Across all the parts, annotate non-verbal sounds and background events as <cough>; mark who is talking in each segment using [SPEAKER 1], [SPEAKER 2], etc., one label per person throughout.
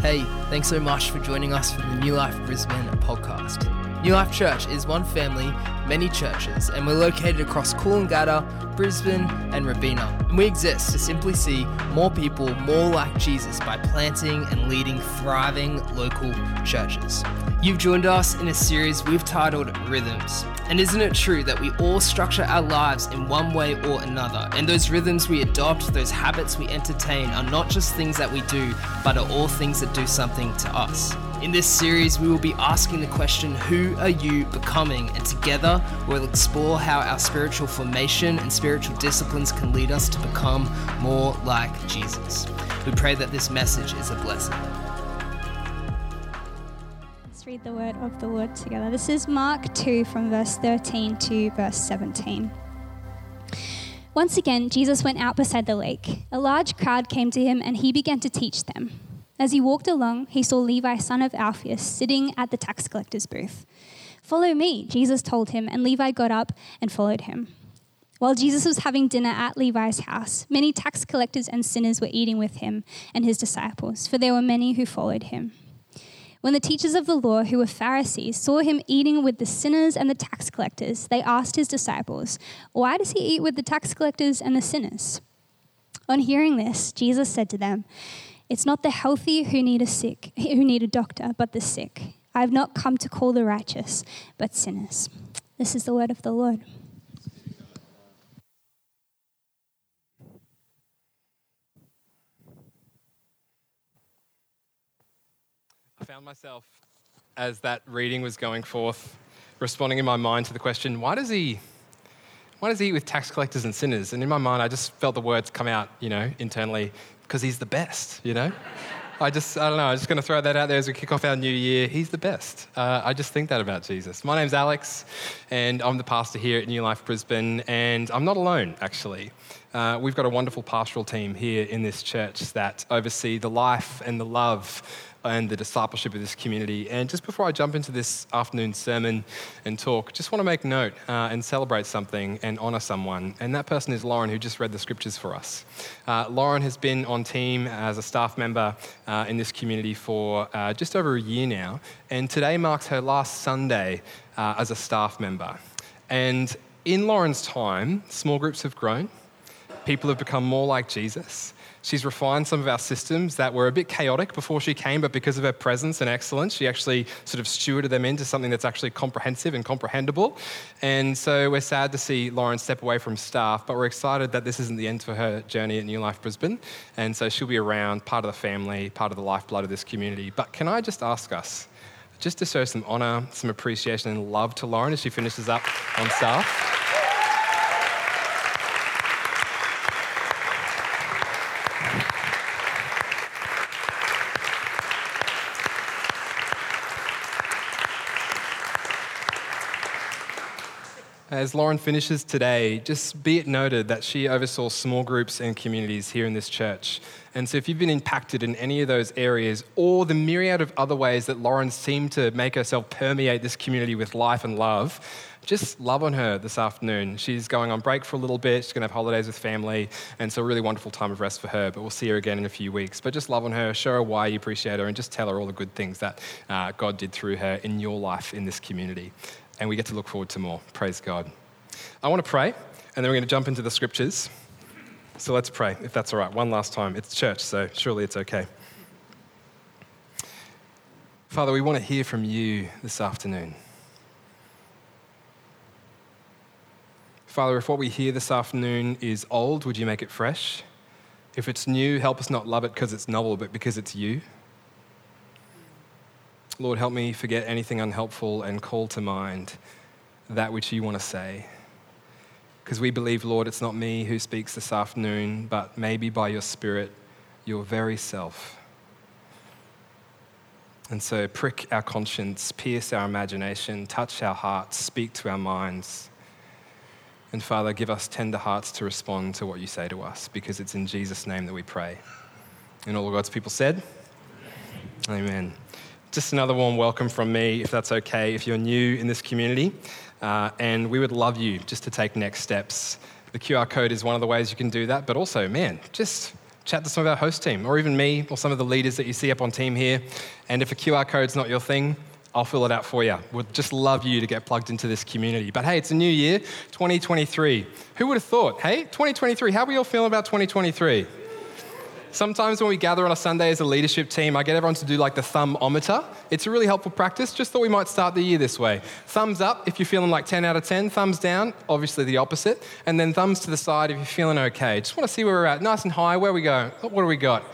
[SPEAKER 1] Hey, thanks so much for joining us for the New Life Brisbane podcast. New Life Church is one family, many churches, and we're located across Coolangatta, Brisbane, and Robina. And we exist to simply see more people more like Jesus by planting and leading thriving local churches. You've joined us in a series we've titled Rhythms. And isn't it true that we all structure our lives in one way or another? And those rhythms we adopt, those habits we entertain, are not just things that we do, but are all things that do something to us. In this series, we will be asking the question, Who are you becoming? And together, we'll explore how our spiritual formation and spiritual disciplines can lead us to become more like Jesus. We pray that this message is a blessing.
[SPEAKER 2] Let's read the word of the Lord together. This is Mark 2 from verse 13 to verse 17. Once again, Jesus went out beside the lake. A large crowd came to him, and he began to teach them. As he walked along, he saw Levi, son of Alphaeus, sitting at the tax collector's booth. Follow me, Jesus told him, and Levi got up and followed him. While Jesus was having dinner at Levi's house, many tax collectors and sinners were eating with him and his disciples, for there were many who followed him. When the teachers of the law, who were Pharisees, saw him eating with the sinners and the tax collectors, they asked his disciples, Why does he eat with the tax collectors and the sinners? On hearing this, Jesus said to them, it's not the healthy who need a sick, who need a doctor, but the sick. I have not come to call the righteous, but sinners. This is the word of the Lord.
[SPEAKER 3] I found myself, as that reading was going forth, responding in my mind to the question, why does he why does he eat with tax collectors and sinners? And in my mind, I just felt the words come out, you know, internally because he's the best, you know? I just, I don't know, I'm just going to throw that out there as we kick off our new year. He's the best. Uh, I just think that about Jesus. My name's Alex, and I'm the pastor here at New Life Brisbane, and I'm not alone, actually. Uh, we've got a wonderful pastoral team here in this church that oversee the life and the love and the discipleship of this community. And just before I jump into this afternoon sermon and talk, just want to make note uh, and celebrate something and honor someone. And that person is Lauren, who just read the scriptures for us. Uh, Lauren has been on team as a staff member uh, in this community for uh, just over a year now. And today marks her last Sunday uh, as a staff member. And in Lauren's time, small groups have grown. People have become more like Jesus. She's refined some of our systems that were a bit chaotic before she came, but because of her presence and excellence, she actually sort of stewarded them into something that's actually comprehensive and comprehensible. And so we're sad to see Lauren step away from staff, but we're excited that this isn't the end for her journey at New Life Brisbane. And so she'll be around, part of the family, part of the lifeblood of this community. But can I just ask us, just to show some honour, some appreciation, and love to Lauren as she finishes up on staff? As Lauren finishes today, just be it noted that she oversaw small groups and communities here in this church. And so, if you've been impacted in any of those areas, or the myriad of other ways that Lauren seemed to make herself permeate this community with life and love, just love on her this afternoon. She's going on break for a little bit. She's going to have holidays with family. And so, a really wonderful time of rest for her. But we'll see her again in a few weeks. But just love on her, show her why you appreciate her, and just tell her all the good things that uh, God did through her in your life in this community and we get to look forward to more. Praise God. I want to pray, and then we're going to jump into the scriptures. So let's pray, if that's all right. One last time. It's church, so surely it's okay. Father, we want to hear from you this afternoon. Father, if what we hear this afternoon is old, would you make it fresh? If it's new, help us not love it because it's novel, but because it's you. Lord, help me forget anything unhelpful and call to mind that which you want to say. Because we believe, Lord, it's not me who speaks this afternoon, but maybe by your Spirit, your very self. And so, prick our conscience, pierce our imagination, touch our hearts, speak to our minds. And Father, give us tender hearts to respond to what you say to us, because it's in Jesus' name that we pray. And all God's people said, Amen. Just another warm welcome from me, if that's okay, if you're new in this community. Uh, and we would love you just to take next steps. The QR code is one of the ways you can do that, but also, man, just Chat to some of our host team, or even me, or some of the leaders that you see up on team here. And if a QR code's not your thing, I'll fill it out for you. We'd just love you to get plugged into this community. But hey, it's a new year, 2023. Who would have thought? Hey, 2023, how are we all feeling about 2023? Sometimes when we gather on a Sunday as a leadership team, I get everyone to do like the thumbometer. It's a really helpful practice. Just thought we might start the year this way. Thumbs up if you're feeling like 10 out of 10. Thumbs down, obviously the opposite. And then thumbs to the side if you're feeling okay. Just want to see where we're at. Nice and high. Where we go? What do we got?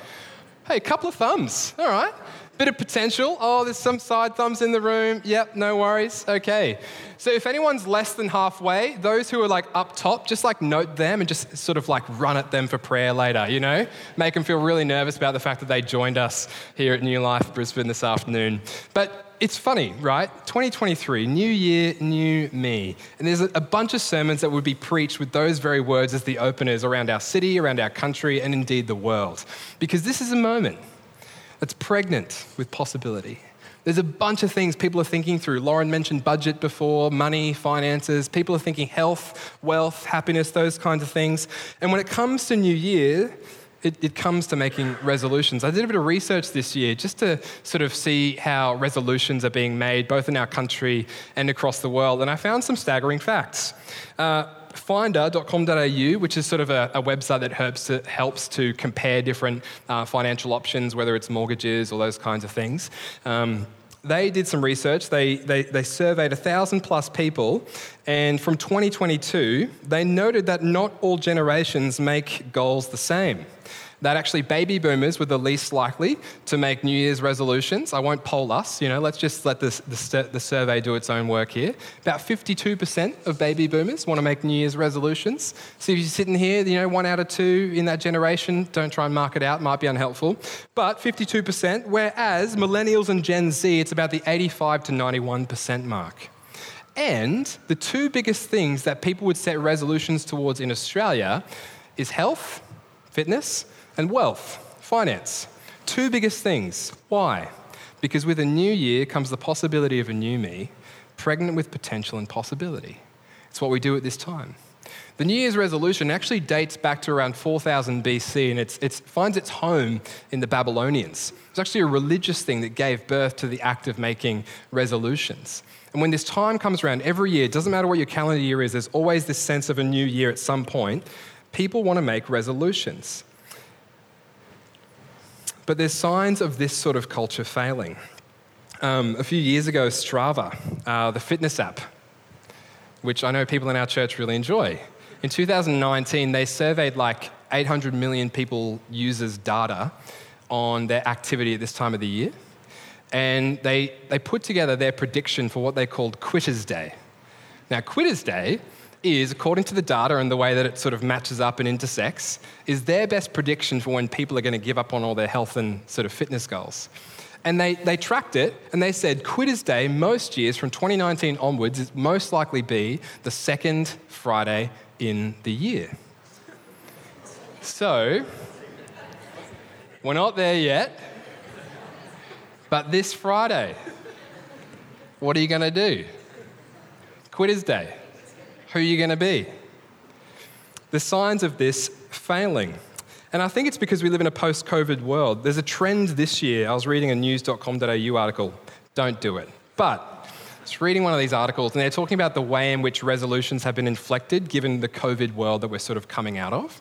[SPEAKER 3] Hey, a couple of thumbs. All right. Bit of potential. Oh, there's some side thumbs in the room. Yep, no worries. Okay. So if anyone's less than halfway, those who are like up top, just like note them and just sort of like run at them for prayer later, you know? Make them feel really nervous about the fact that they joined us here at New Life Brisbane this afternoon. But it's funny, right? 2023, new year, new me. And there's a bunch of sermons that would be preached with those very words as the openers around our city, around our country, and indeed the world. Because this is a moment that's pregnant with possibility. There's a bunch of things people are thinking through. Lauren mentioned budget before, money, finances. People are thinking health, wealth, happiness, those kinds of things. And when it comes to New Year, it, it, comes to making resolutions. I did a bit of research this year just to sort of see how resolutions are being made, both in our country and across the world, and I found some staggering facts. Uh, finder.com.au, which is sort of a, a website that helps to, helps to compare different uh, financial options, whether it's mortgages or those kinds of things. Um, they did some research. They, they, they surveyed 1,000 plus people, and from 2022, they noted that not all generations make goals the same that actually baby boomers were the least likely to make New Year's resolutions. I won't poll us, you know, let's just let the, the, the survey do its own work here. About 52% of baby boomers want to make New Year's resolutions. So if you're sitting here, you know, one out of two in that generation, don't try and mark it out, might be unhelpful. But 52%, whereas millennials and Gen Z, it's about the 85 to 91% mark. And the two biggest things that people would set resolutions towards in Australia is health, fitness, and wealth, finance. Two biggest things. Why? Because with a new year comes the possibility of a new me, pregnant with potential and possibility. It's what we do at this time. The New Year's resolution actually dates back to around 4000 BC and it finds its home in the Babylonians. It's actually a religious thing that gave birth to the act of making resolutions. And when this time comes around every year, it doesn't matter what your calendar year is, there's always this sense of a new year at some point. People want to make resolutions. But there's signs of this sort of culture failing. Um, a few years ago, Strava, uh, the fitness app, which I know people in our church really enjoy, in 2019, they surveyed like 800 million people users' data on their activity at this time of the year. And they, they put together their prediction for what they called Quitters Day. Now, Quitters Day is, according to the data and the way that it sort of matches up and intersects, is their best prediction for when people are going to give up on all their health and sort of fitness goals. And they, they tracked it and they said Quitters Day, most years from 2019 onwards, is most likely be the second Friday in the year. So, we're not there yet, but this Friday, what are you going to do? Quitters Day who are you're going to be. The signs of this failing. And I think it's because we live in a post COVID world. There's a trend this year. I was reading a news.com.au article. Don't do it. But I was reading one of these articles, and they're talking about the way in which resolutions have been inflected given the COVID world that we're sort of coming out of.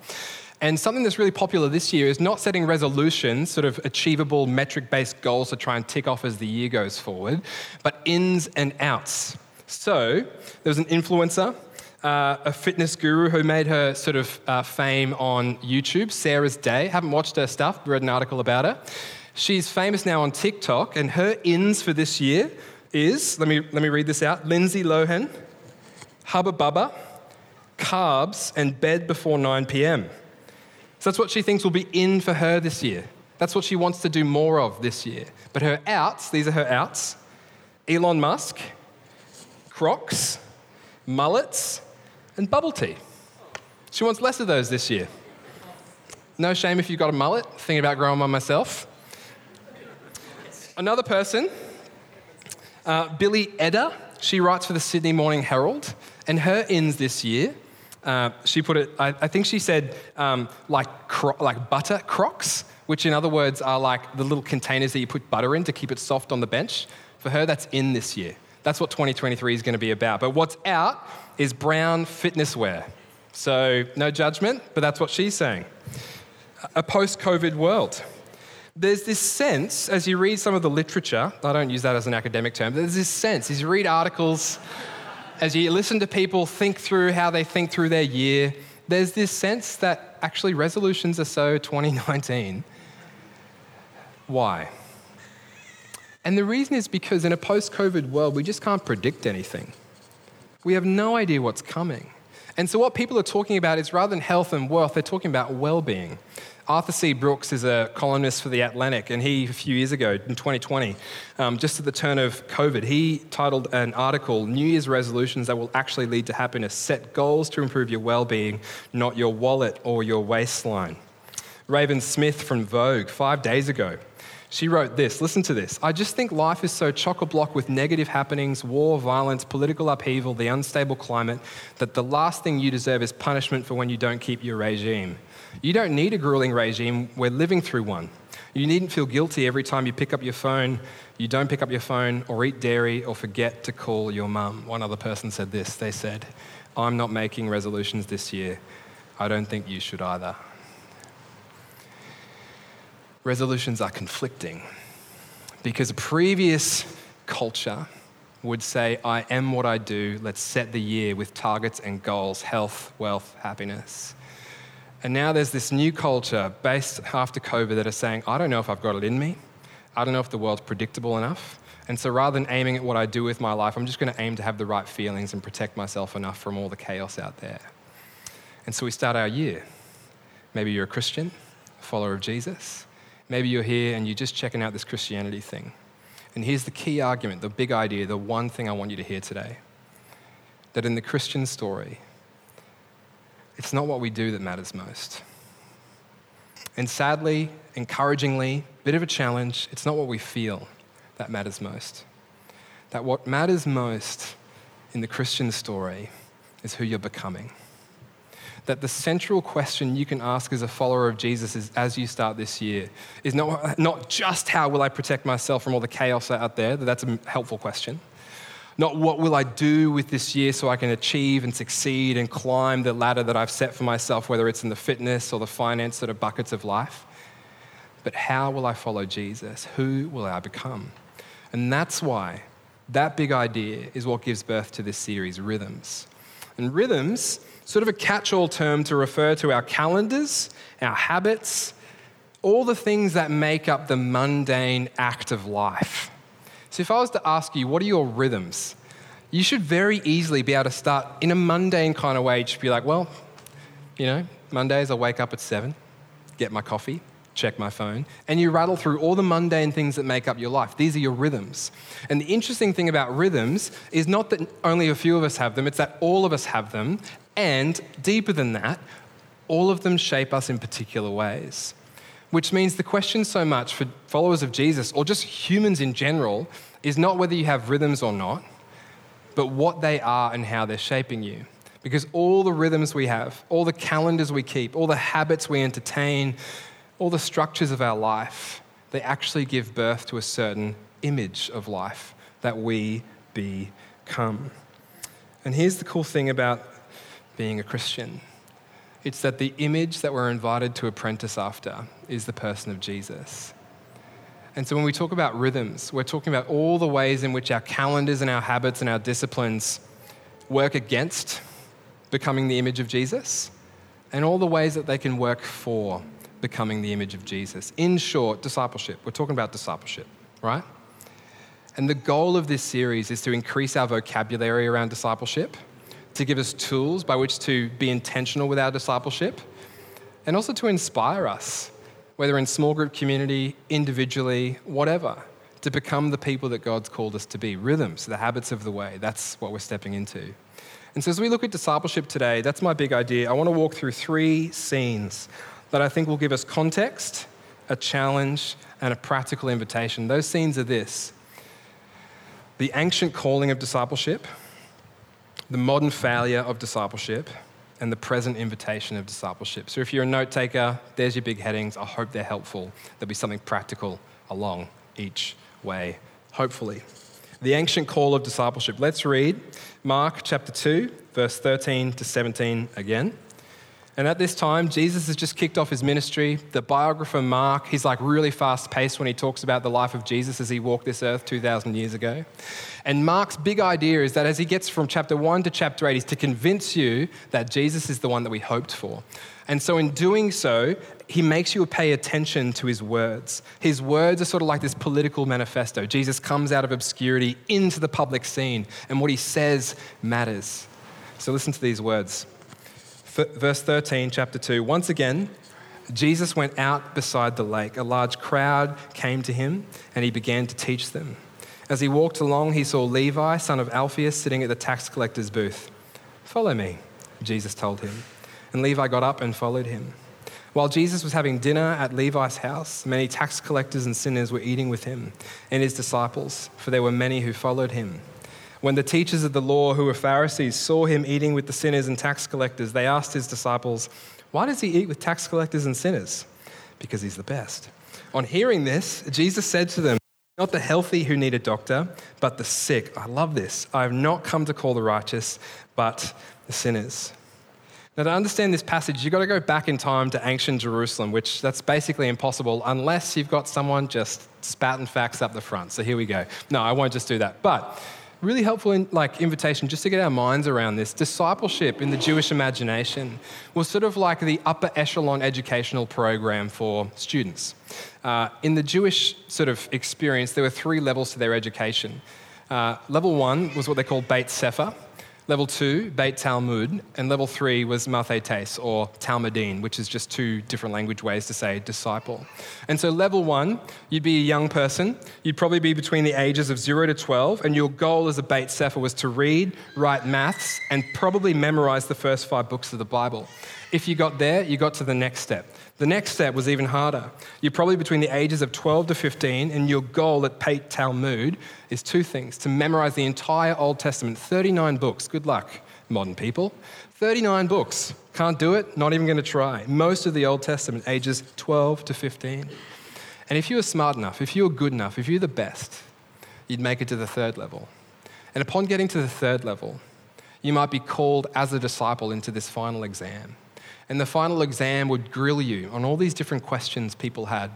[SPEAKER 3] And something that's really popular this year is not setting resolutions, sort of achievable metric based goals to try and tick off as the year goes forward, but ins and outs. So there was an influencer uh, a fitness guru who made her sort of uh, fame on YouTube, Sarah's Day. Haven't watched her stuff, read an article about her. She's famous now on TikTok, and her ins for this year is let me, let me read this out Lindsay Lohan, Hubba Bubba, carbs, and bed before 9 p.m. So that's what she thinks will be in for her this year. That's what she wants to do more of this year. But her outs, these are her outs Elon Musk, Crocs, mullets, and bubble tea. She wants less of those this year. No shame if you've got a mullet, thinking about growing one myself. Another person, uh, Billy Edder, she writes for the Sydney Morning Herald, and her ins this year Uh, she put it, I, I think she said, um, like, cro- like butter crocks, which in other words are like the little containers that you put butter in to keep it soft on the bench. For her, that's in this year. That's what 2023 is going to be about. But what's out is brown fitness wear. So, no judgment, but that's what she's saying. A post COVID world. There's this sense, as you read some of the literature, I don't use that as an academic term, there's this sense, as you read articles, as you listen to people think through how they think through their year, there's this sense that actually resolutions are so 2019. Why? And the reason is because in a post COVID world, we just can't predict anything. We have no idea what's coming. And so, what people are talking about is rather than health and wealth, they're talking about well being. Arthur C. Brooks is a columnist for The Atlantic, and he, a few years ago, in 2020, um, just at the turn of COVID, he titled an article, New Year's Resolutions That Will Actually Lead to Happiness. Set goals to improve your well being, not your wallet or your waistline. Raven Smith from Vogue, five days ago, she wrote this listen to this. I just think life is so chock a block with negative happenings, war, violence, political upheaval, the unstable climate, that the last thing you deserve is punishment for when you don't keep your regime. You don't need a grueling regime, we're living through one. You needn't feel guilty every time you pick up your phone, you don't pick up your phone, or eat dairy, or forget to call your mum. One other person said this. They said, I'm not making resolutions this year. I don't think you should either resolutions are conflicting because a previous culture would say, I am what I do, let's set the year with targets and goals health, wealth, happiness. And now there's this new culture based after COVID that are saying, I don't know if I've got it in me. I don't know if the world's predictable enough. And so rather than aiming at what I do with my life, I'm just going to aim to have the right feelings and protect myself enough from all the chaos out there. And so we start our year. Maybe you're a Christian, a follower of Jesus. Maybe you're here and you're just checking out this Christianity thing. And here's the key argument, the big idea, the one thing I want you to hear today that in the Christian story, it's not what we do that matters most. And sadly, encouragingly, bit of a challenge, it's not what we feel that matters most. That what matters most in the Christian story is who you're becoming that the central question you can ask as a follower of Jesus is, as you start this year is not, not just how will I protect myself from all the chaos out there, that's a helpful question. Not what will I do with this year so I can achieve and succeed and climb the ladder that I've set for myself, whether it's in the fitness or the finance sort of buckets of life. But how will I follow Jesus? Who will I become? And that's why that big idea is what gives birth to this series, Rhythms. And rhythms sort of a catch all term to refer to our calendars, our habits, all the things that make up the mundane act of life. So, if I was to ask you, what are your rhythms? You should very easily be able to start in a mundane kind of way, just be like, well, you know, Mondays I wake up at seven, get my coffee, check my phone, and you rattle through all the mundane things that make up your life. These are your rhythms. And the interesting thing about rhythms is not that only a few of us have them, it's that all of us have them, and deeper than that, all of them shape us in particular ways. Which means the question so much for followers of Jesus, or just humans in general, is not whether you have rhythms or not, but what they are and how they're shaping you. Because all the rhythms we have, all the calendars we keep, all the habits we entertain, all the structures of our life, they actually give birth to a certain image of life that we become. And here's the cool thing about being a Christian. It's that the image that we're invited to apprentice after is the person of Jesus. And so when we talk about rhythms, we're talking about all the ways in which our calendars and our habits and our disciplines work against becoming the image of Jesus, and all the ways that they can work for becoming the image of Jesus. In short, discipleship. We're talking about discipleship, right? And the goal of this series is to increase our vocabulary around discipleship to give us tools by which to be intentional with our discipleship, and also to inspire us, whether in small group community, individually, whatever, to become the people that God's called us to be. Rhythms, the habits of the way, that's what we're stepping into. And so, as we look at discipleship today, that's my big idea. I want to walk through three scenes that I think will give us context, a challenge, and a practical invitation. Those scenes are this the ancient calling of discipleship the modern failure of discipleship, and the present invitation of discipleship. So if you're a note taker, there's your big headings. I hope they're helpful. There'll be something practical along each way, hopefully. The ancient call of discipleship. Let's read Mark chapter 2, verse 13 to 17 again. And at this time, Jesus has just kicked off his ministry. The biographer Mark, he's like really fast paced when he talks about the life of Jesus as he walked this earth 2,000 years ago. And Mark's big idea is that as he gets from chapter 1 to chapter 8, is to convince you that Jesus is the one that we hoped for. And so, in doing so, he makes you pay attention to his words. His words are sort of like this political manifesto. Jesus comes out of obscurity into the public scene, and what he says matters. So, listen to these words verse 13, chapter 2. Once again, Jesus went out beside the lake. A large crowd came to him, and he began to teach them. As he walked along, he saw Levi, son of Alphaeus, sitting at the tax collector's booth. Follow me, Jesus told him. And Levi got up and followed him. While Jesus was having dinner at Levi's house, many tax collectors and sinners were eating with him and his disciples, for there were many who followed him. When the teachers of the law, who were Pharisees, saw him eating with the sinners and tax collectors, they asked his disciples, Why does he eat with tax collectors and sinners? Because he's the best. On hearing this, Jesus said to them, Not the healthy who need a doctor, but the sick. I love this. I have not come to call the righteous, but the sinners. Now, to understand this passage, you've got to go back in time to ancient Jerusalem, which that's basically impossible unless you've got someone just spouting facts up the front. So here we go. No, I won't just do that. But really helpful in, like invitation just to get our minds around this. Discipleship in the Jewish imagination was sort of like the upper echelon educational program for students. Uh, in the Jewish sort of experience, there were three levels to their education. Uh, level one was what they called Beit Sefer, Level two, Beit Talmud, and level three was Mathetes or Talmidim, which is just two different language ways to say disciple. And so, level one, you'd be a young person. You'd probably be between the ages of zero to 12, and your goal as a Beit Sefer was to read, write maths, and probably memorize the first five books of the Bible. If you got there, you got to the next step. The next step was even harder. You're probably between the ages of 12 to 15, and your goal at Beit Talmud is two things to memorize the entire Old Testament, 39 books. Good luck, modern people. 39 books. Can't do it, not even going to try. Most of the Old Testament, ages 12 to 15. And if you were smart enough, if you were good enough, if you're the best, you'd make it to the third level. And upon getting to the third level, you might be called as a disciple into this final exam. And the final exam would grill you on all these different questions people had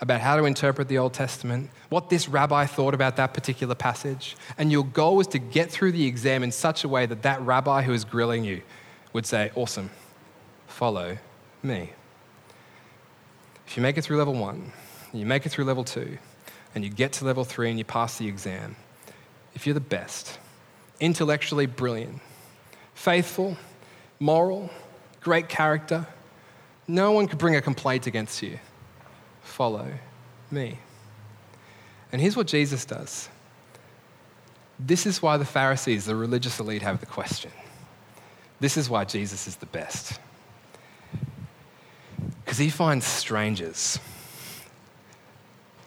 [SPEAKER 3] about how to interpret the Old Testament, what this rabbi thought about that particular passage. And your goal was to get through the exam in such a way that that rabbi who is grilling you would say, Awesome, follow me. If you make it through level one, you make it through level two, and you get to level three and you pass the exam, if you're the best, intellectually brilliant, faithful, moral, great character. No one could bring a complaint against you. Follow me. And here's what Jesus does. This is why the Pharisees, the religious elite, have the question. This is why Jesus is the best. Because he finds strangers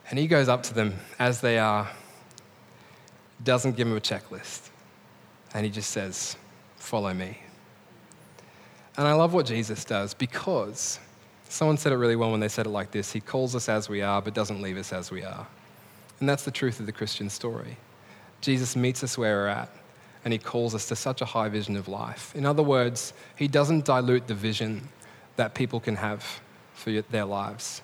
[SPEAKER 3] and he goes up to them as they are, doesn't give them a checklist, and he just says, Follow me. And I love what Jesus does because someone said it really well when they said it like this He calls us as we are, but doesn't leave us as we are. And that's the truth of the Christian story. Jesus meets us where we're at, and he calls us to such a high vision of life. In other words, he doesn't dilute the vision that people can have for their lives.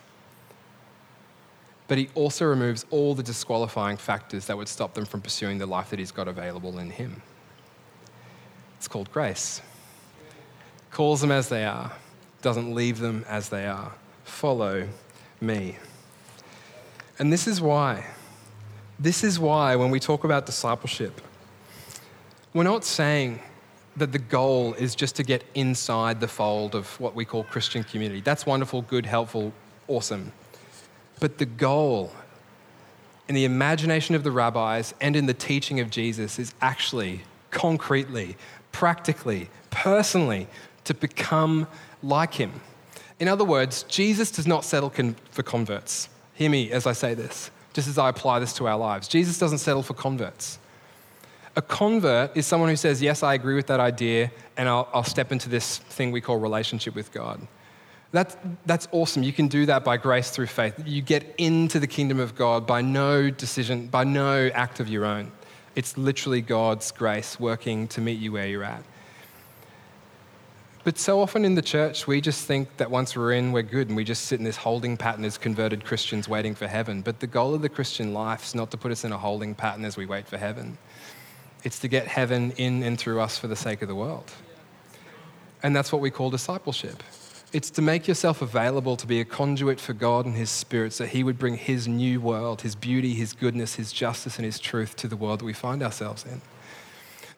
[SPEAKER 3] But he also removes all the disqualifying factors that would stop them from pursuing the life that he's got available in him. It's called grace calls them as they are, doesn't leave them as they are. Follow me. And this is why. This is why when we talk about discipleship, we're not saying that the goal is just to get inside the fold of what we call Christian community. That's wonderful, good, helpful, awesome. But the goal in the imagination of the rabbis and in the teaching of Jesus is actually concretely, practically, personally to become like him. In other words, Jesus does not settle for converts. Hear me as I say this, just as I apply this to our lives. Jesus doesn't settle for converts. A convert is someone who says, Yes, I agree with that idea, and I'll, I'll step into this thing we call relationship with God. That's, that's awesome. You can do that by grace through faith. You get into the kingdom of God by no decision, by no act of your own. It's literally God's grace working to meet you where you're at. But so often in the church, we just think that once we're in, we're good, and we just sit in this holding pattern as converted Christians waiting for heaven. But the goal of the Christian life is not to put us in a holding pattern as we wait for heaven, it's to get heaven in and through us for the sake of the world. And that's what we call discipleship. It's to make yourself available to be a conduit for God and His Spirit so He would bring His new world, His beauty, His goodness, His justice, and His truth to the world that we find ourselves in.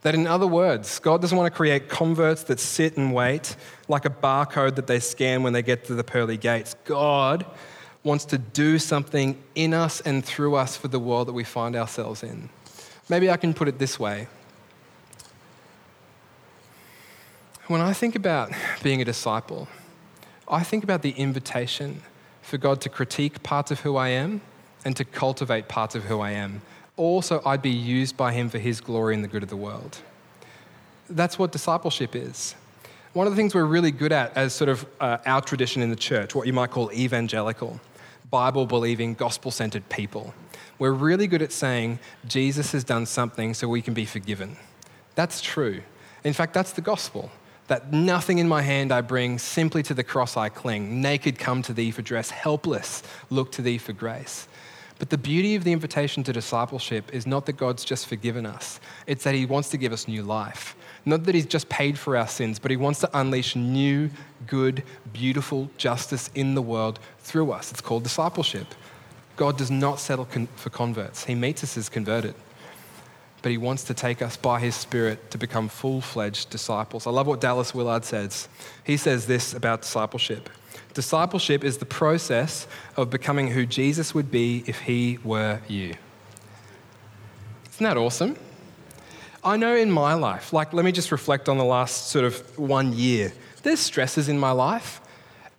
[SPEAKER 3] That, in other words, God doesn't want to create converts that sit and wait like a barcode that they scan when they get to the pearly gates. God wants to do something in us and through us for the world that we find ourselves in. Maybe I can put it this way. When I think about being a disciple, I think about the invitation for God to critique parts of who I am and to cultivate parts of who I am also I'd be used by him for his glory and the good of the world. That's what discipleship is. One of the things we're really good at as sort of uh, our tradition in the church, what you might call evangelical, Bible believing, gospel centered people, we're really good at saying Jesus has done something so we can be forgiven. That's true. In fact, that's the gospel. That nothing in my hand I bring, simply to the cross I cling. Naked come to thee for dress, helpless look to thee for grace. But the beauty of the invitation to discipleship is not that God's just forgiven us, it's that He wants to give us new life. Not that He's just paid for our sins, but He wants to unleash new, good, beautiful justice in the world through us. It's called discipleship. God does not settle con- for converts, He meets us as converted. But He wants to take us by His Spirit to become full fledged disciples. I love what Dallas Willard says. He says this about discipleship. Discipleship is the process of becoming who Jesus would be if he were you. Isn't that awesome? I know in my life, like, let me just reflect on the last sort of one year. There's stresses in my life.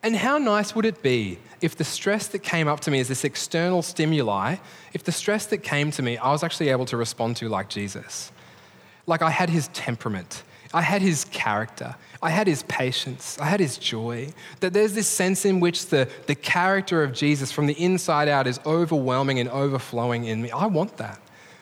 [SPEAKER 3] And how nice would it be if the stress that came up to me as this external stimuli, if the stress that came to me, I was actually able to respond to like Jesus? Like I had his temperament, I had his character, I had his patience, I had his joy. That there's this sense in which the, the character of Jesus from the inside out is overwhelming and overflowing in me. I want that.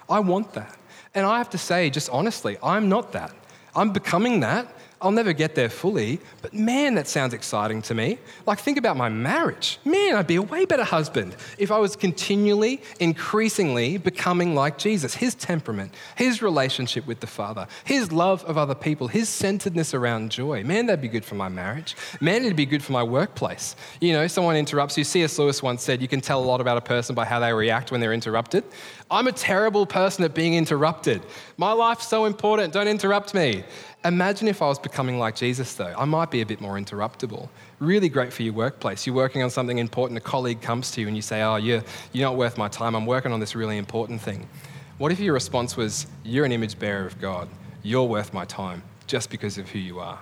[SPEAKER 3] I want that. And I have to say, just honestly, I'm not that. I'm becoming that. I'll never get there fully, but man, that sounds exciting to me. Like, think about my marriage. Man, I'd be a way better husband if I was continually, increasingly becoming like Jesus. His temperament, his relationship with the Father, his love of other people, his centeredness around joy. Man, that'd be good for my marriage. Man, it'd be good for my workplace. You know, someone interrupts you. C.S. Lewis once said, You can tell a lot about a person by how they react when they're interrupted. I'm a terrible person at being interrupted. My life's so important, don't interrupt me. Imagine if I was becoming like Jesus, though. I might be a bit more interruptible. Really great for your workplace. You're working on something important, a colleague comes to you and you say, Oh, you're, you're not worth my time. I'm working on this really important thing. What if your response was, You're an image bearer of God. You're worth my time just because of who you are?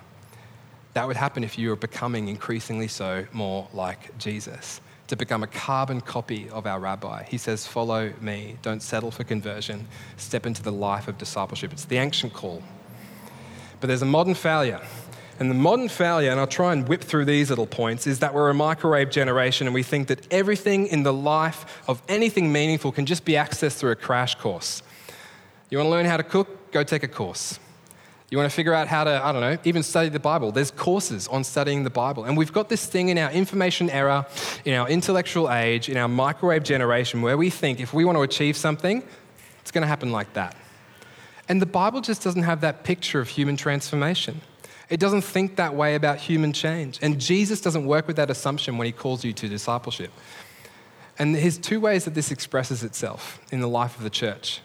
[SPEAKER 3] That would happen if you were becoming increasingly so more like Jesus, to become a carbon copy of our rabbi. He says, Follow me. Don't settle for conversion. Step into the life of discipleship. It's the ancient call. But there's a modern failure. And the modern failure, and I'll try and whip through these little points, is that we're a microwave generation and we think that everything in the life of anything meaningful can just be accessed through a crash course. You want to learn how to cook? Go take a course. You want to figure out how to, I don't know, even study the Bible? There's courses on studying the Bible. And we've got this thing in our information era, in our intellectual age, in our microwave generation, where we think if we want to achieve something, it's going to happen like that. And the Bible just doesn't have that picture of human transformation. It doesn't think that way about human change. And Jesus doesn't work with that assumption when he calls you to discipleship. And there's two ways that this expresses itself in the life of the church.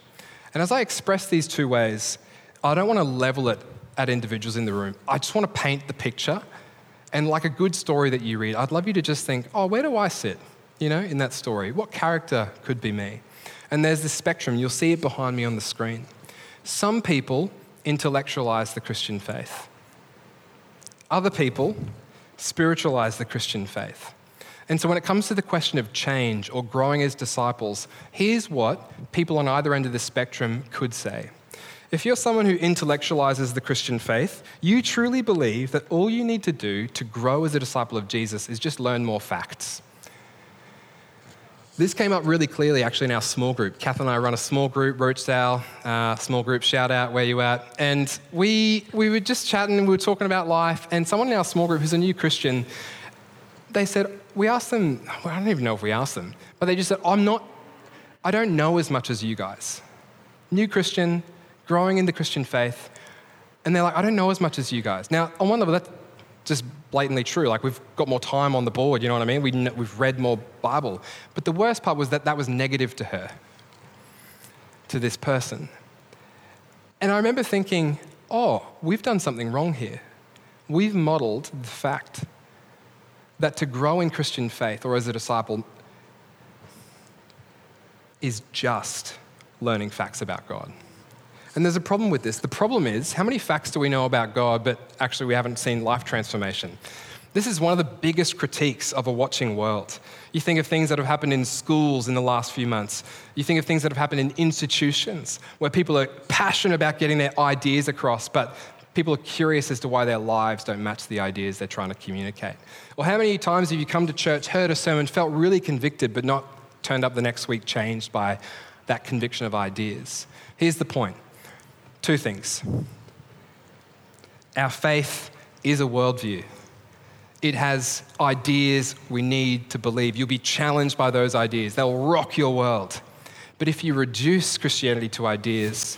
[SPEAKER 3] And as I express these two ways, I don't want to level it at individuals in the room. I just want to paint the picture. And like a good story that you read, I'd love you to just think, oh, where do I sit, you know, in that story? What character could be me? And there's this spectrum. You'll see it behind me on the screen. Some people intellectualize the Christian faith, other people spiritualize the Christian faith. And so, when it comes to the question of change or growing as disciples, here's what people on either end of the spectrum could say. If you're someone who intellectualizes the Christian faith, you truly believe that all you need to do to grow as a disciple of Jesus is just learn more facts. This came up really clearly actually in our small group. Kath and I run a small group, Rochedale, uh, small group, shout out where you at. And we, we were just chatting we were talking about life. And someone in our small group who's a new Christian, they said, we asked them, well, I don't even know if we asked them, but they just said, I'm not, I don't know as much as you guys. New Christian, growing in the Christian faith. And they're like, I don't know as much as you guys. Now, on one level, that's just blatantly true. Like, we've got more time on the board, you know what I mean? We, we've read more Bible. But the worst part was that that was negative to her, to this person. And I remember thinking, oh, we've done something wrong here. We've modeled the fact that to grow in Christian faith or as a disciple is just learning facts about God. And there's a problem with this. The problem is, how many facts do we know about God, but actually we haven't seen life transformation? This is one of the biggest critiques of a watching world. You think of things that have happened in schools in the last few months. You think of things that have happened in institutions where people are passionate about getting their ideas across, but people are curious as to why their lives don't match the ideas they're trying to communicate. Or how many times have you come to church, heard a sermon, felt really convicted, but not turned up the next week changed by that conviction of ideas? Here's the point two things. Our faith is a worldview. It has ideas we need to believe. You'll be challenged by those ideas, they'll rock your world. But if you reduce Christianity to ideas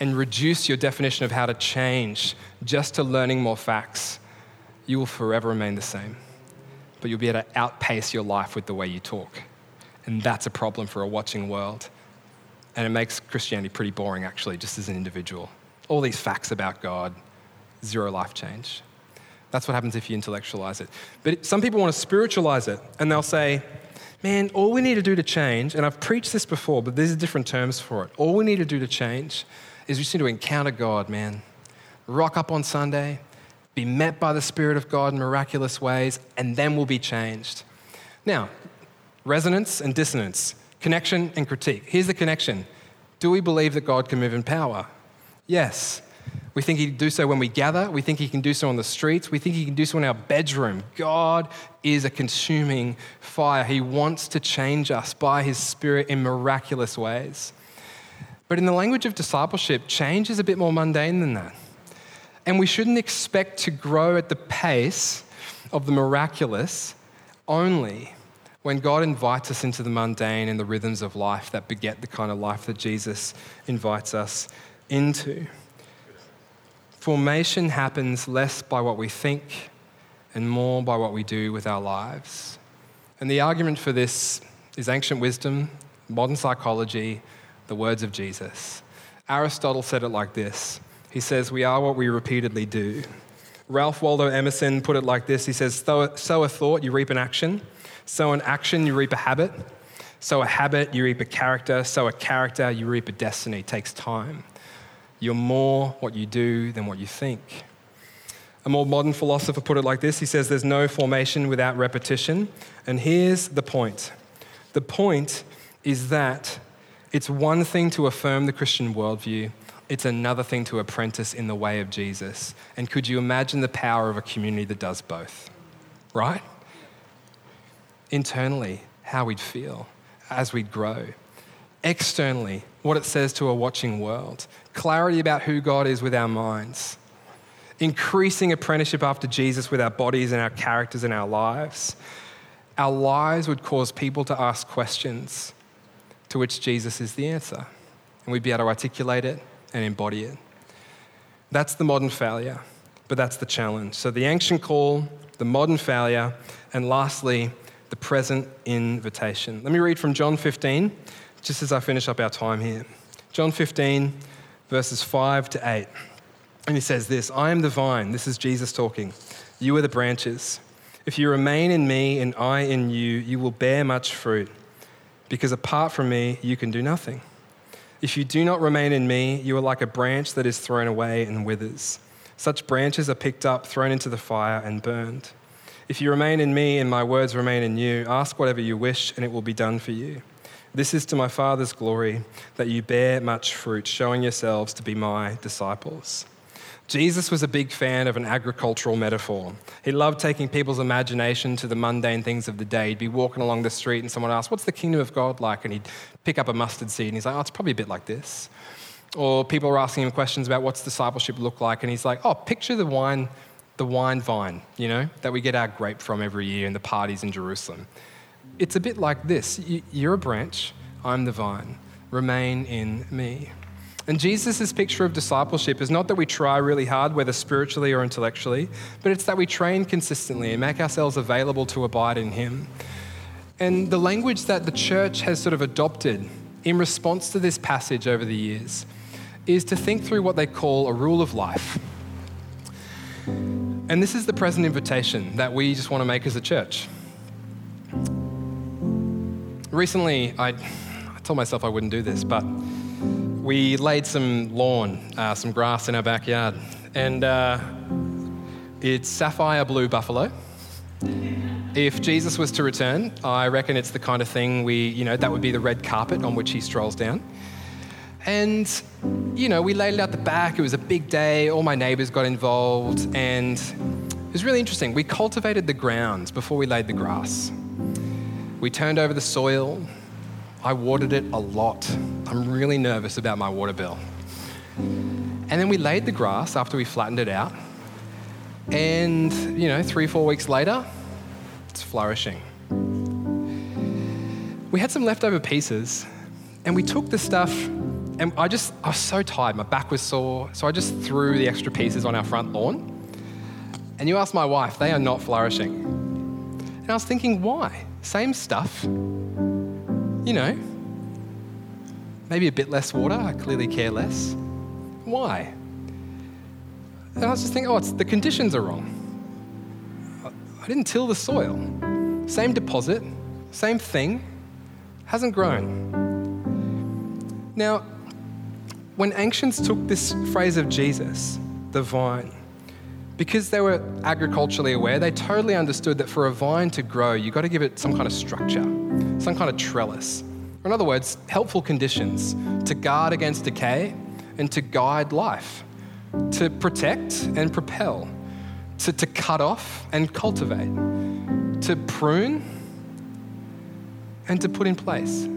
[SPEAKER 3] and reduce your definition of how to change just to learning more facts, you will forever remain the same. But you'll be able to outpace your life with the way you talk. And that's a problem for a watching world. And it makes Christianity pretty boring, actually, just as an individual. All these facts about God, zero life change. That's what happens if you intellectualize it. But some people want to spiritualize it, and they'll say, man, all we need to do to change, and I've preached this before, but these are different terms for it. All we need to do to change is we just need to encounter God, man. Rock up on Sunday, be met by the Spirit of God in miraculous ways, and then we'll be changed. Now, resonance and dissonance. Connection and critique. Here's the connection Do we believe that God can move in power? Yes. We think he can do so when we gather. We think he can do so on the streets. We think he can do so in our bedroom. God is a consuming fire. He wants to change us by his spirit in miraculous ways. But in the language of discipleship, change is a bit more mundane than that. And we shouldn't expect to grow at the pace of the miraculous only when God invites us into the mundane and the rhythms of life that beget the kind of life that Jesus invites us into. Formation happens less by what we think and more by what we do with our lives. And the argument for this is ancient wisdom, modern psychology, the words of Jesus. Aristotle said it like this He says, We are what we repeatedly do. Ralph Waldo Emerson put it like this He says, Sow a thought, you reap an action. Sow an action, you reap a habit. Sow, a habit, you reap a character. Sow, a character, you reap a destiny. It takes time. You're more what you do than what you think. A more modern philosopher put it like this He says, There's no formation without repetition. And here's the point the point is that it's one thing to affirm the Christian worldview, it's another thing to apprentice in the way of Jesus. And could you imagine the power of a community that does both? Right? Internally how we'd feel as we'd grow. Externally, what it says to a watching world. Clarity about who God is with our minds. Increasing apprenticeship after Jesus with our bodies and our characters and our lives. Our lives would cause people to ask questions to which Jesus is the answer. And we'd be able to articulate it and embody it. That's the modern failure, but that's the challenge. So the ancient call, the modern failure, and lastly, the present invitation. Let me read from John 15, just as I finish up our time here. John 15, verses 5 to 8. And he says this I am the vine. This is Jesus talking. You are the branches. If you remain in me and I in you, you will bear much fruit, because apart from me, you can do nothing. If you do not remain in me, you are like a branch that is thrown away and withers. Such branches are picked up, thrown into the fire, and burned. If you remain in me and my words remain in you, ask whatever you wish and it will be done for you. This is to my Father's glory that you bear much fruit, showing yourselves to be my disciples. Jesus was a big fan of an agricultural metaphor. He loved taking people's imagination to the mundane things of the day. He'd be walking along the street and someone asked, What's the kingdom of God like? And he'd pick up a mustard seed and he's like, Oh, it's probably a bit like this. Or people were asking him questions about what's discipleship look like, and he's like, Oh, picture the wine, the wine vine, you know, that we get our grape from every year in the parties in Jerusalem it's a bit like this You're a branch, I'm the vine. Remain in me. And Jesus' picture of discipleship is not that we try really hard, whether spiritually or intellectually, but it's that we train consistently and make ourselves available to abide in Him. And the language that the church has sort of adopted in response to this passage over the years is to think through what they call a rule of life. And this is the present invitation that we just want to make as a church recently, I, I told myself I wouldn't do this, but we laid some lawn, uh, some grass in our backyard, and uh, it's sapphire blue buffalo. If Jesus was to return, I reckon it's the kind of thing we, you know, that would be the red carpet on which he strolls down. And, you know, we laid it out the back. It was a big day. All my neighbors got involved. And it was really interesting. We cultivated the grounds before we laid the grass. We turned over the soil. I watered it a lot. I'm really nervous about my water bill. And then we laid the grass after we flattened it out. And, you know, three, four weeks later, it's flourishing. We had some leftover pieces, and we took the stuff, and I just, I was so tired. My back was sore, so I just threw the extra pieces on our front lawn. And you ask my wife, they are not flourishing. And I was thinking, why? Same stuff. You know, maybe a bit less water. I clearly care less. Why? And I was just thinking, oh, it's, the conditions are wrong. I didn't till the soil. Same deposit, same thing, hasn't grown. Now, when ancients took this phrase of Jesus, the vine, because they were agriculturally aware, they totally understood that for a vine to grow, you've got to give it some kind of structure, some kind of trellis. Or in other words, helpful conditions to guard against decay and to guide life, to protect and propel, to, to cut off and cultivate, to prune and to put in place.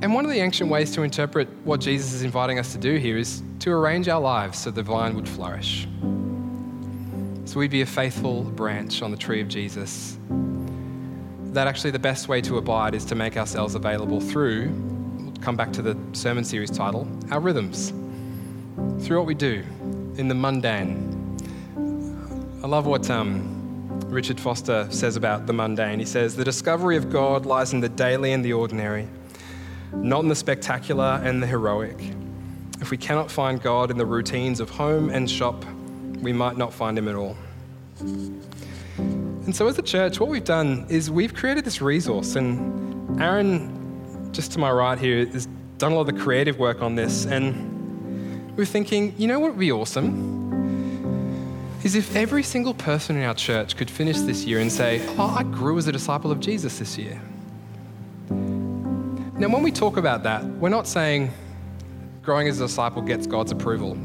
[SPEAKER 3] And one of the ancient ways to interpret what Jesus is inviting us to do here is to arrange our lives so the vine would flourish. So we'd be a faithful branch on the tree of Jesus. That actually the best way to abide is to make ourselves available through, we'll come back to the sermon series title, our rhythms. Through what we do in the mundane. I love what um, Richard Foster says about the mundane. He says, The discovery of God lies in the daily and the ordinary not in the spectacular and the heroic. If we cannot find God in the routines of home and shop, we might not find Him at all. And so, as a church, what we've done is we've created this resource, and Aaron, just to my right here, has done a lot of the creative work on this. And we're thinking, you know what would be awesome? Is if every single person in our church could finish this year and say, Oh, I grew as a disciple of Jesus this year. Now, when we talk about that, we're not saying growing as a disciple gets God's approval.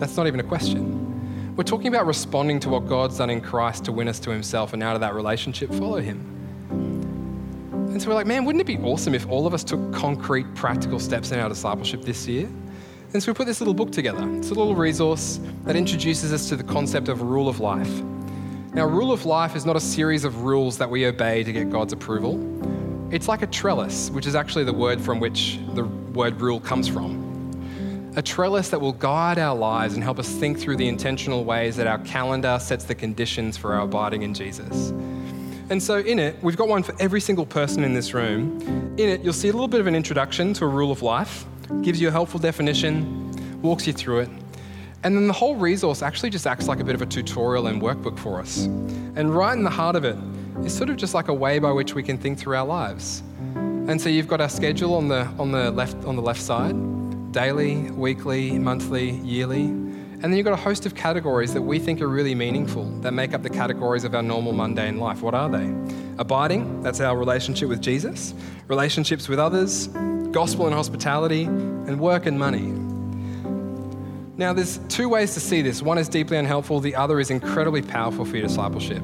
[SPEAKER 3] That's not even a question. We're talking about responding to what God's done in Christ to win us to Himself and out of that relationship, follow Him. And so we're like, man, wouldn't it be awesome if all of us took concrete, practical steps in our discipleship this year? And so we put this little book together. It's a little resource that introduces us to the concept of rule of life. Now, rule of life is not a series of rules that we obey to get God's approval. It's like a trellis, which is actually the word from which the word rule comes from. A trellis that will guide our lives and help us think through the intentional ways that our calendar sets the conditions for our abiding in Jesus. And so, in it, we've got one for every single person in this room. In it, you'll see a little bit of an introduction to a rule of life, gives you a helpful definition, walks you through it. And then the whole resource actually just acts like a bit of a tutorial and workbook for us. And right in the heart of it is sort of just like a way by which we can think through our lives. And so you've got our schedule on the, on the, left, on the left side daily, weekly, monthly, yearly. And then you've got a host of categories that we think are really meaningful that make up the categories of our normal mundane life. What are they? Abiding, that's our relationship with Jesus, relationships with others, gospel and hospitality, and work and money. Now, there's two ways to see this. One is deeply unhelpful, the other is incredibly powerful for your discipleship.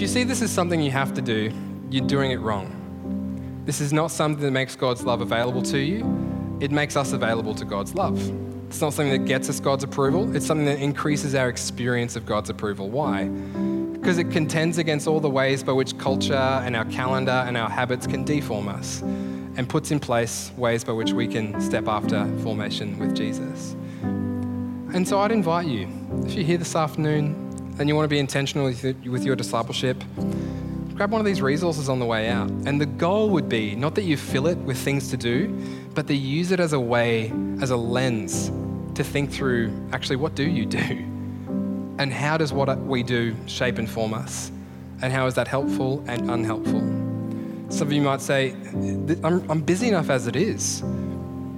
[SPEAKER 3] If you see this as something you have to do, you're doing it wrong. This is not something that makes God's love available to you, it makes us available to God's love. It's not something that gets us God's approval, it's something that increases our experience of God's approval. Why? Because it contends against all the ways by which culture and our calendar and our habits can deform us and puts in place ways by which we can step after formation with Jesus. And so I'd invite you, if you're here this afternoon and you want to be intentional with your discipleship, grab one of these resources on the way out. And the goal would be not that you fill it with things to do, but you use it as a way, as a lens to think through actually what do you do? <laughs> And how does what we do shape and form us? And how is that helpful and unhelpful? Some of you might say, I'm, I'm busy enough as it is.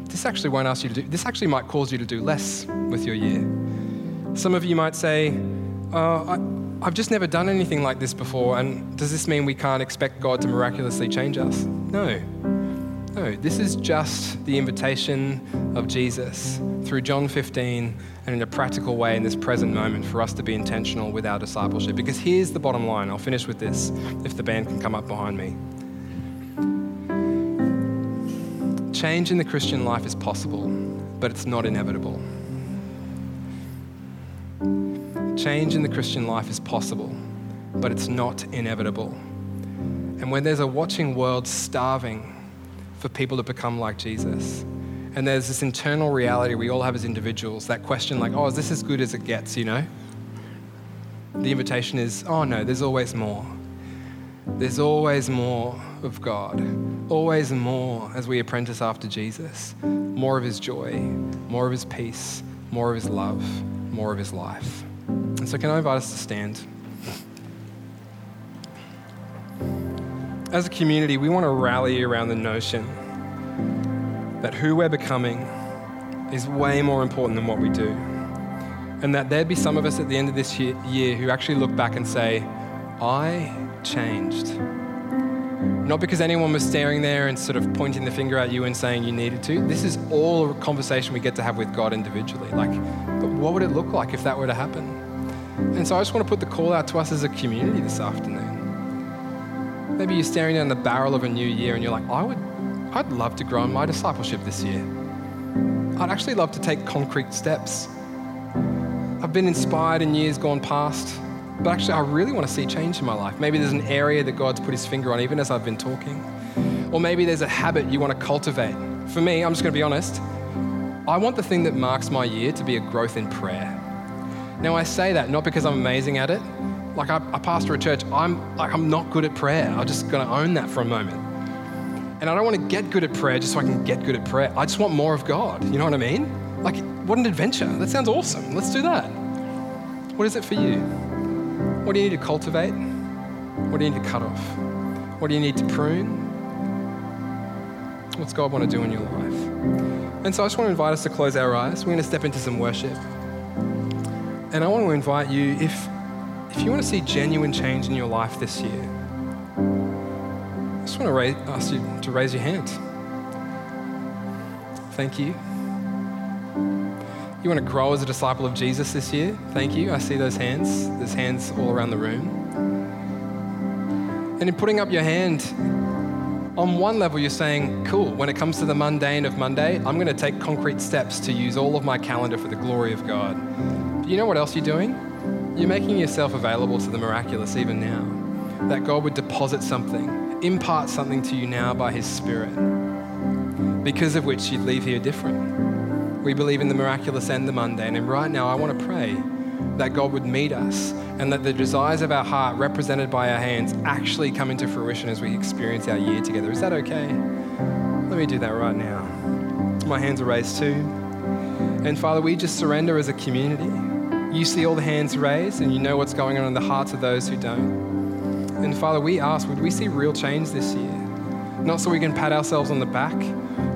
[SPEAKER 3] This actually won't ask you to do, this actually might cause you to do less with your year. Some of you might say, uh, I, I've just never done anything like this before, and does this mean we can't expect God to miraculously change us? No. No, this is just the invitation of Jesus through John 15 and in a practical way in this present moment for us to be intentional with our discipleship. Because here's the bottom line I'll finish with this if the band can come up behind me. Change in the Christian life is possible, but it's not inevitable. Change in the Christian life is possible, but it's not inevitable. And when there's a watching world starving for people to become like Jesus. And there's this internal reality we all have as individuals that question, like, oh, is this as good as it gets, you know? The invitation is, oh no, there's always more. There's always more of God, always more as we apprentice after Jesus. More of his joy, more of his peace, more of his love, more of his life. And so, can I invite us to stand? as a community, we want to rally around the notion that who we're becoming is way more important than what we do. And that there'd be some of us at the end of this year who actually look back and say, I changed. Not because anyone was staring there and sort of pointing the finger at you and saying you needed to. This is all a conversation we get to have with God individually. Like, but what would it look like if that were to happen? And so I just want to put the call out to us as a community this afternoon. Maybe you're staring down the barrel of a new year and you're like, I would, I'd love to grow in my discipleship this year. I'd actually love to take concrete steps. I've been inspired in years gone past, but actually, I really want to see change in my life. Maybe there's an area that God's put his finger on, even as I've been talking. Or maybe there's a habit you want to cultivate. For me, I'm just going to be honest, I want the thing that marks my year to be a growth in prayer. Now, I say that not because I'm amazing at it, like I, I pastor a church, I'm like I'm not good at prayer. I'm just gonna own that for a moment. And I don't want to get good at prayer just so I can get good at prayer. I just want more of God. You know what I mean? Like, what an adventure. That sounds awesome. Let's do that. What is it for you? What do you need to cultivate? What do you need to cut off? What do you need to prune? What's God want to do in your life? And so I just want to invite us to close our eyes. We're going to step into some worship. And I want to invite you, if if you want to see genuine change in your life this year, I just want to raise, ask you to raise your hand. Thank you. You want to grow as a disciple of Jesus this year? Thank you. I see those hands. There's hands all around the room. And in putting up your hand, on one level, you're saying, cool, when it comes to the mundane of Monday, I'm going to take concrete steps to use all of my calendar for the glory of God. But you know what else you're doing? You're making yourself available to the miraculous even now. That God would deposit something, impart something to you now by His Spirit, because of which you'd leave here different. We believe in the miraculous and the mundane. And right now, I want to pray that God would meet us and that the desires of our heart, represented by our hands, actually come into fruition as we experience our year together. Is that okay? Let me do that right now. My hands are raised too. And Father, we just surrender as a community. You see all the hands raised and you know what's going on in the hearts of those who don't. And Father, we ask, would we see real change this year? Not so we can pat ourselves on the back,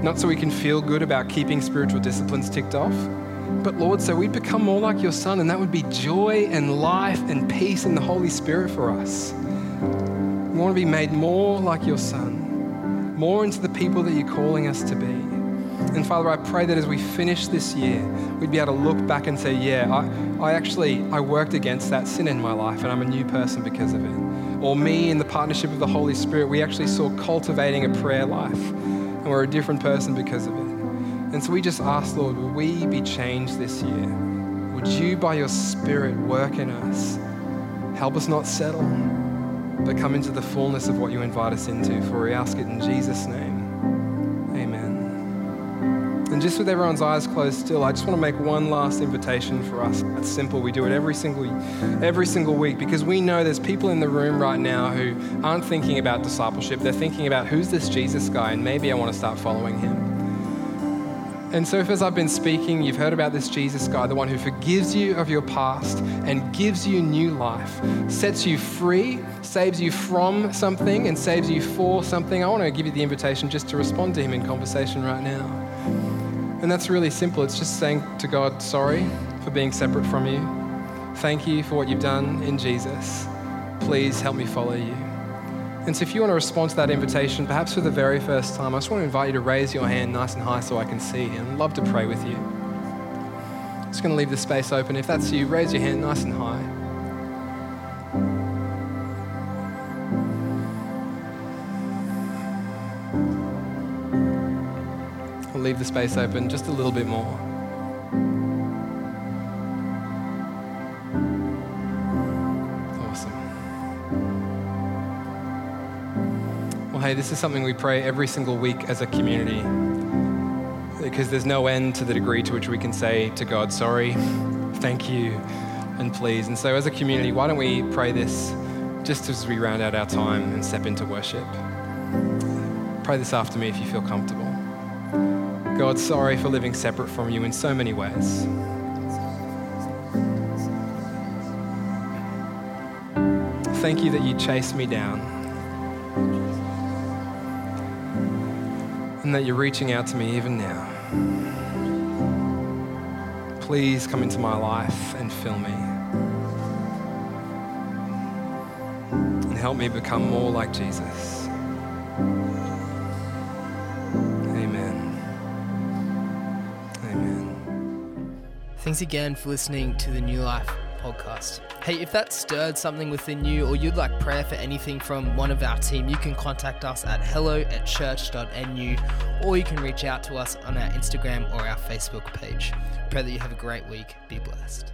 [SPEAKER 3] not so we can feel good about keeping spiritual disciplines ticked off, but Lord, so we'd become more like your Son, and that would be joy and life and peace in the Holy Spirit for us. We want to be made more like your Son, more into the people that you're calling us to be. And Father, I pray that as we finish this year, we'd be able to look back and say, yeah, I, I actually, I worked against that sin in my life and I'm a new person because of it. Or me in the partnership of the Holy Spirit, we actually saw cultivating a prayer life and we're a different person because of it. And so we just ask, Lord, will we be changed this year? Would you, by your Spirit, work in us? Help us not settle, but come into the fullness of what you invite us into. For we ask it in Jesus' name. And just with everyone's eyes closed still, I just want to make one last invitation for us. It's simple. We do it every single, every single week because we know there's people in the room right now who aren't thinking about discipleship. They're thinking about who's this Jesus guy and maybe I want to start following him. And so, if as I've been speaking, you've heard about this Jesus guy, the one who forgives you of your past and gives you new life, sets you free, saves you from something, and saves you for something, I want to give you the invitation just to respond to him in conversation right now. And that's really simple. It's just saying to God, sorry for being separate from you. Thank you for what you've done in Jesus. Please help me follow you. And so, if you want to respond to that invitation, perhaps for the very first time, I just want to invite you to raise your hand nice and high so I can see and love to pray with you. Just going to leave the space open. If that's you, raise your hand nice and high. Leave the space open just a little bit more. Awesome. Well, hey, this is something we pray every single week as a community because there's no end to the degree to which we can say to God, sorry, thank you, and please. And so, as a community, why don't we pray this just as we round out our time and step into worship? Pray this after me if you feel comfortable. God, sorry for living separate from you in so many ways. Thank you that you chased me down and that you're reaching out to me even now. Please come into my life and fill me. And help me become more like Jesus.
[SPEAKER 1] Thanks again for listening to the Newlife podcast. Hey, if that stirred something within you or you'd like prayer for anything from one of our team, you can contact us at hello at church.nu or you can reach out to us on our Instagram or our Facebook page. Pray that you have a great week. Be blessed.